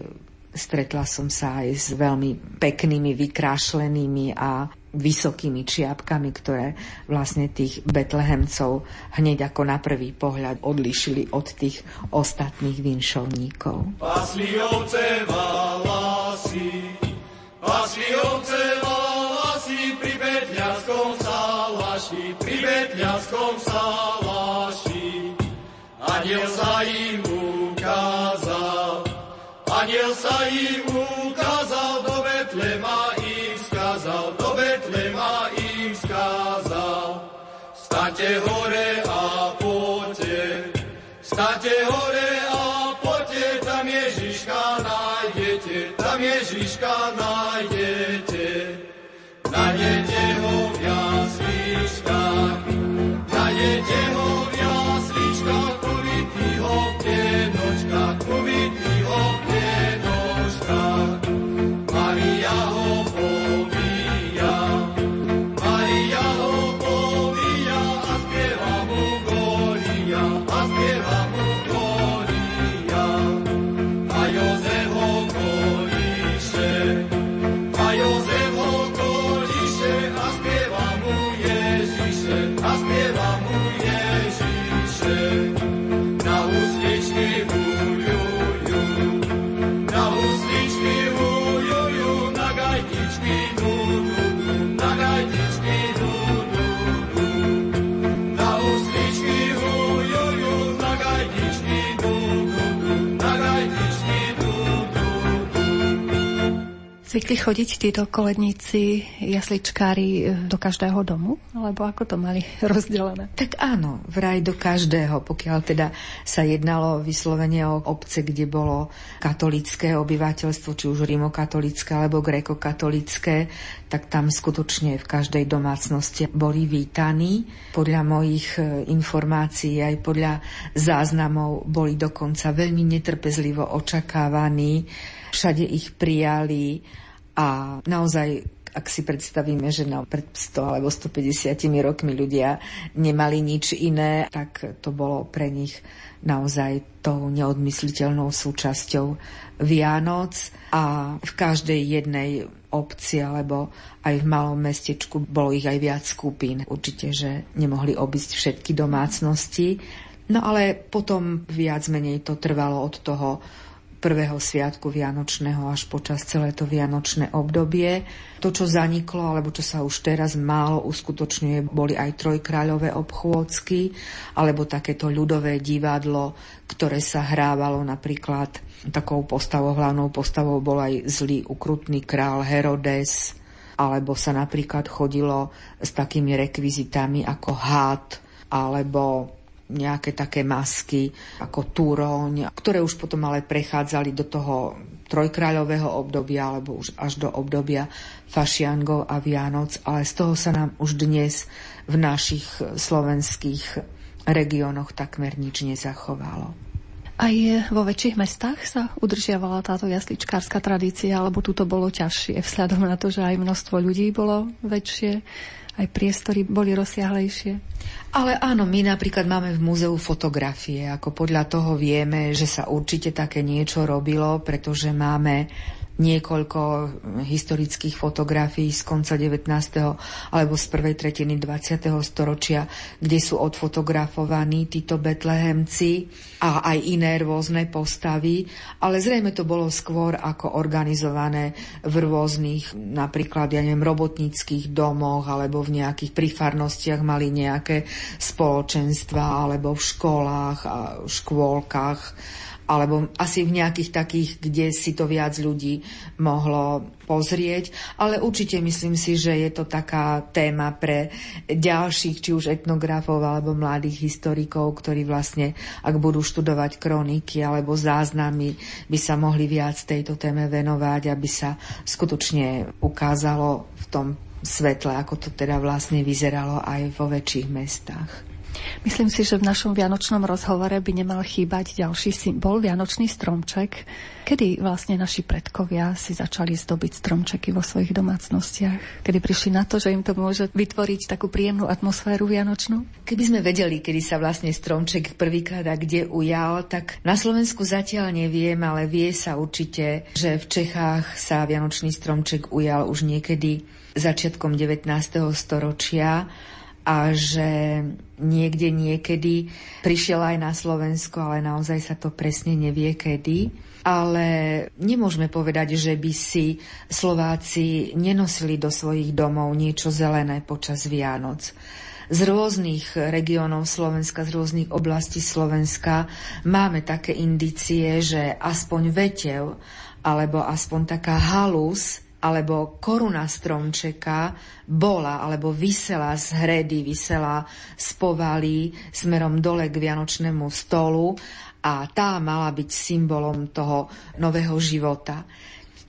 stretla som sa aj s veľmi peknými, vykrášlenými a vysokými čiapkami, ktoré vlastne tých betlehemcov hneď ako na prvý pohľad odlišili od tých ostatných vinšovníkov. Pasli ovce valasi, pasli ovce valasi pri Betľanskom salaši, pri Betľanskom salaši. Aniel sa im ukázal, aniel sa im ukázal hore a poďte, staňte hore a poďte, tam Ježiška nájdete, tam Ježiška nájdete. Nájdete ho v jasličkách, nájdete ho Zvykli chodiť títo koledníci, jasličkári do každého domu? Alebo ako to mali rozdelené? Tak áno, vraj do každého, pokiaľ teda sa jednalo vyslovene o obce, kde bolo katolické obyvateľstvo, či už rimokatolické alebo grekokatolické, tak tam skutočne v každej domácnosti boli vítaní. Podľa mojich e, informácií aj podľa záznamov boli dokonca veľmi netrpezlivo očakávaní. Všade ich prijali A naozaj ak si predstavíme, že na pred 100 alebo 150 rokmi ľudia nemali nič iné, tak to bolo pre nich naozaj tou neodmysliteľnou súčasťou Vianoc a v každej jednej obci alebo aj v malom mestečku bolo ich aj viac skupín. Určite, že nemohli obísť všetky domácnosti. No ale potom viac menej to trvalo od toho prvého sviatku Vianočného až počas celé to Vianočné obdobie. To, čo zaniklo, alebo čo sa už teraz málo uskutočňuje, boli aj trojkráľové obchôdzky, alebo takéto ľudové divadlo, ktoré sa hrávalo napríklad takou postavou, hlavnou postavou bol aj zlý ukrutný král Herodes, alebo sa napríklad chodilo s takými rekvizitami ako hád, alebo nejaké také masky ako túroň, ktoré už potom ale prechádzali do toho trojkráľového obdobia alebo už až do obdobia fašiangov a Vianoc, ale z toho sa nám už dnes v našich slovenských regiónoch takmer nič nezachovalo. Aj vo väčších mestách sa udržiavala táto jasličkárska tradícia, alebo tu to bolo ťažšie, vzhľadom na to, že aj množstvo ľudí bolo väčšie aj priestory boli rozsiahlejšie. Ale áno, my napríklad máme v múzeu fotografie, ako podľa toho vieme, že sa určite také niečo robilo, pretože máme niekoľko historických fotografií z konca 19. alebo z prvej tretiny 20. storočia, kde sú odfotografovaní títo betlehemci a aj iné rôzne postavy, ale zrejme to bolo skôr ako organizované v rôznych, napríklad, ja neviem, robotníckých domoch alebo v nejakých prifarnostiach mali nejaké spoločenstva alebo v školách a škôlkach alebo asi v nejakých takých, kde si to viac ľudí mohlo pozrieť, ale určite myslím si, že je to taká téma pre ďalších, či už etnografov alebo mladých historikov, ktorí vlastne, ak budú študovať kroniky alebo záznamy, by sa mohli viac tejto téme venovať, aby sa skutočne ukázalo v tom svetle, ako to teda vlastne vyzeralo aj vo väčších mestách. Myslím si, že v našom vianočnom rozhovore by nemal chýbať ďalší symbol, vianočný stromček. Kedy vlastne naši predkovia si začali zdobiť stromčeky vo svojich domácnostiach? Kedy prišli na to, že im to môže vytvoriť takú príjemnú atmosféru vianočnú? Keby sme vedeli, kedy sa vlastne stromček prvýkrát a kde ujal, tak na Slovensku zatiaľ neviem, ale vie sa určite, že v Čechách sa vianočný stromček ujal už niekedy začiatkom 19. storočia a že niekde niekedy prišiel aj na Slovensko, ale naozaj sa to presne nevie kedy. Ale nemôžeme povedať, že by si Slováci nenosili do svojich domov niečo zelené počas Vianoc z rôznych regiónov Slovenska, z rôznych oblastí Slovenska máme také indície, že aspoň vetev alebo aspoň taká halus alebo koruna stromčeka bola alebo vysela z hredy, vysela z povaly smerom dole k Vianočnému stolu a tá mala byť symbolom toho nového života.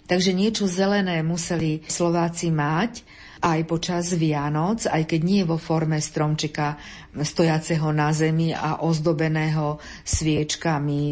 Takže niečo zelené museli Slováci mať aj počas Vianoc, aj keď nie vo forme stromčeka stojaceho na zemi a ozdobeného sviečkami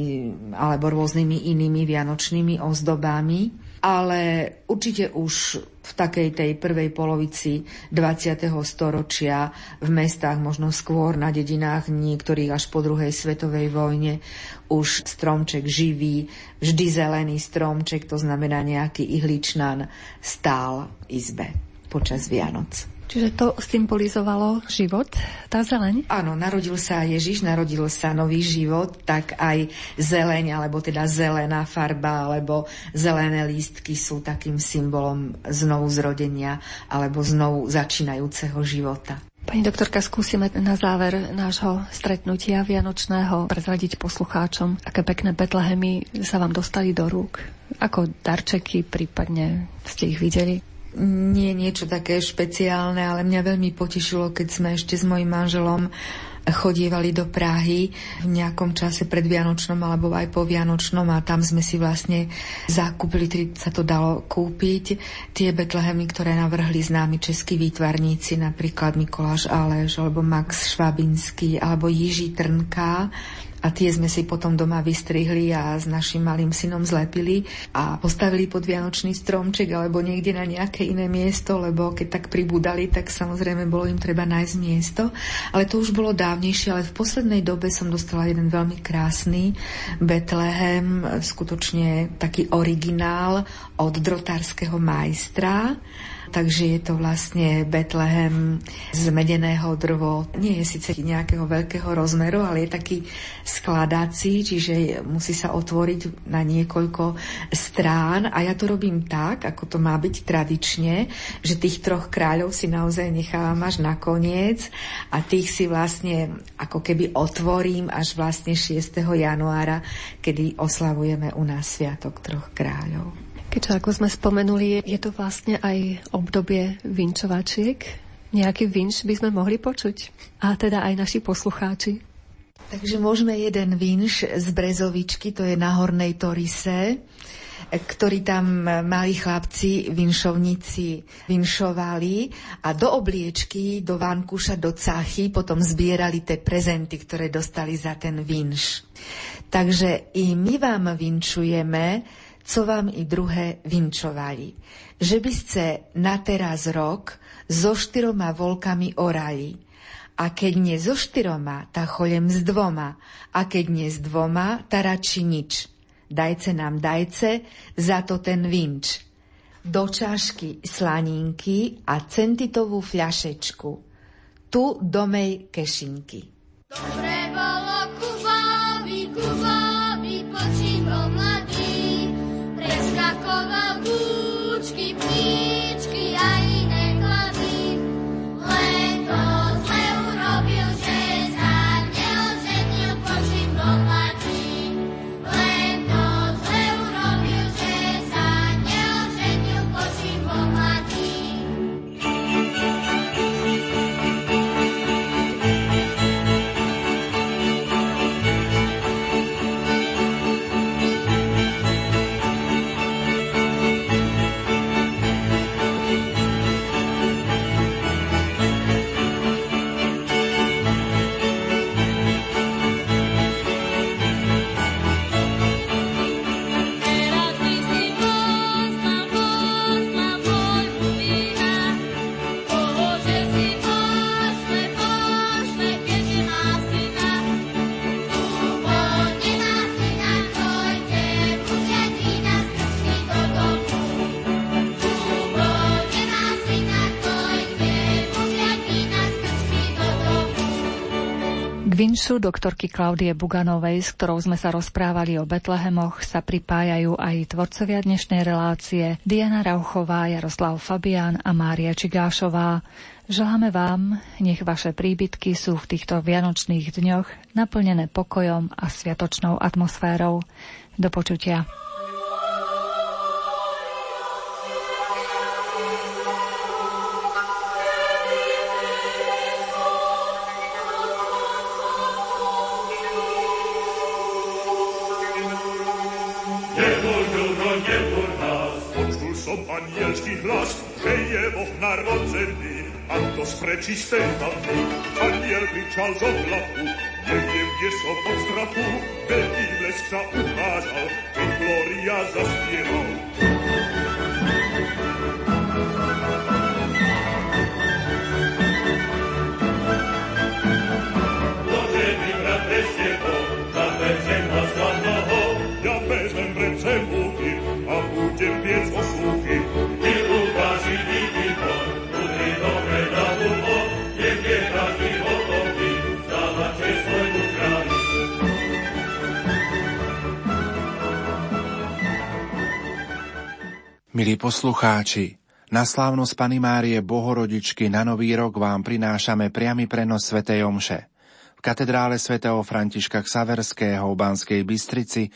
alebo rôznymi inými vianočnými ozdobami ale určite už v takej tej prvej polovici 20. storočia v mestách, možno skôr na dedinách, niektorých až po druhej svetovej vojne, už stromček živý, vždy zelený stromček, to znamená nejaký ihličnan, stál v izbe počas Vianoc. Čiže to symbolizovalo život, tá zeleň? Áno, narodil sa Ježiš, narodil sa nový život, tak aj zeleň, alebo teda zelená farba, alebo zelené lístky sú takým symbolom znovu zrodenia, alebo znovu začínajúceho života. Pani doktorka, skúsime na záver nášho stretnutia vianočného prezradiť poslucháčom, aké pekné Betlehemy sa vám dostali do rúk. Ako darčeky prípadne ste ich videli? Nie niečo také špeciálne, ale mňa veľmi potešilo, keď sme ešte s mojim manželom chodievali do Prahy v nejakom čase pred Vianočnom alebo aj po Vianočnom a tam sme si vlastne zakúpili, tedy sa to dalo kúpiť, tie Betlehemy, ktoré navrhli známi českí výtvarníci, napríklad Mikoláš Aleš alebo Max Švabinský alebo Jiří Trnka a tie sme si potom doma vystrihli a s našim malým synom zlepili a postavili pod Vianočný stromček alebo niekde na nejaké iné miesto, lebo keď tak pribúdali, tak samozrejme bolo im treba nájsť miesto. Ale to už bolo dávnejšie, ale v poslednej dobe som dostala jeden veľmi krásny Betlehem, skutočne taký originál od drotárskeho majstra takže je to vlastne Betlehem z medeného drvo. Nie je síce nejakého veľkého rozmeru, ale je taký skladací, čiže musí sa otvoriť na niekoľko strán a ja to robím tak, ako to má byť tradične, že tých troch kráľov si naozaj nechávam až na koniec a tých si vlastne ako keby otvorím až vlastne 6. januára, kedy oslavujeme u nás Sviatok troch kráľov. Keďže ako sme spomenuli, je to vlastne aj obdobie vinčovačiek. Nejaký vinč by sme mohli počuť. A teda aj naši poslucháči. Takže môžeme jeden vinš z Brezovičky, to je na Hornej Torise, ktorý tam mali chlapci, vinšovníci, vinšovali a do obliečky, do vankuša, do cachy potom zbierali tie prezenty, ktoré dostali za ten vinš. Takže i my vám vinčujeme co vám i druhé vinčovali. Že by ste na teraz rok so štyroma volkami orali. A keď nie so štyroma, tá cholem s dvoma. A keď nie s dvoma, tá radši nič. Dajce nám dajce, za to ten vinč. Do čašky slaninky a centitovú fľašečku. Tu domej kešinky. Dobre bolo Kubovi, Vinšu doktorky Klaudie Buganovej, s ktorou sme sa rozprávali o Betlehemoch, sa pripájajú aj tvorcovia dnešnej relácie Diana Rauchová, Jaroslav Fabián a Mária Čigášová. Želáme vám, nech vaše príbytky sú v týchto vianočných dňoch naplnené pokojom a sviatočnou atmosférou. Do počutia. A to sprečí stejnami. Aniel kričal z oblaku, neviem, kde som od strachu. Veľký blesk sa ukázal, keď Gloria zaspieval. Milí poslucháči, na slávnosť Pany Márie Bohorodičky na Nový rok vám prinášame priamy prenos Svetej Omše. V katedrále svätého Františka Ksaverského v Banskej Bystrici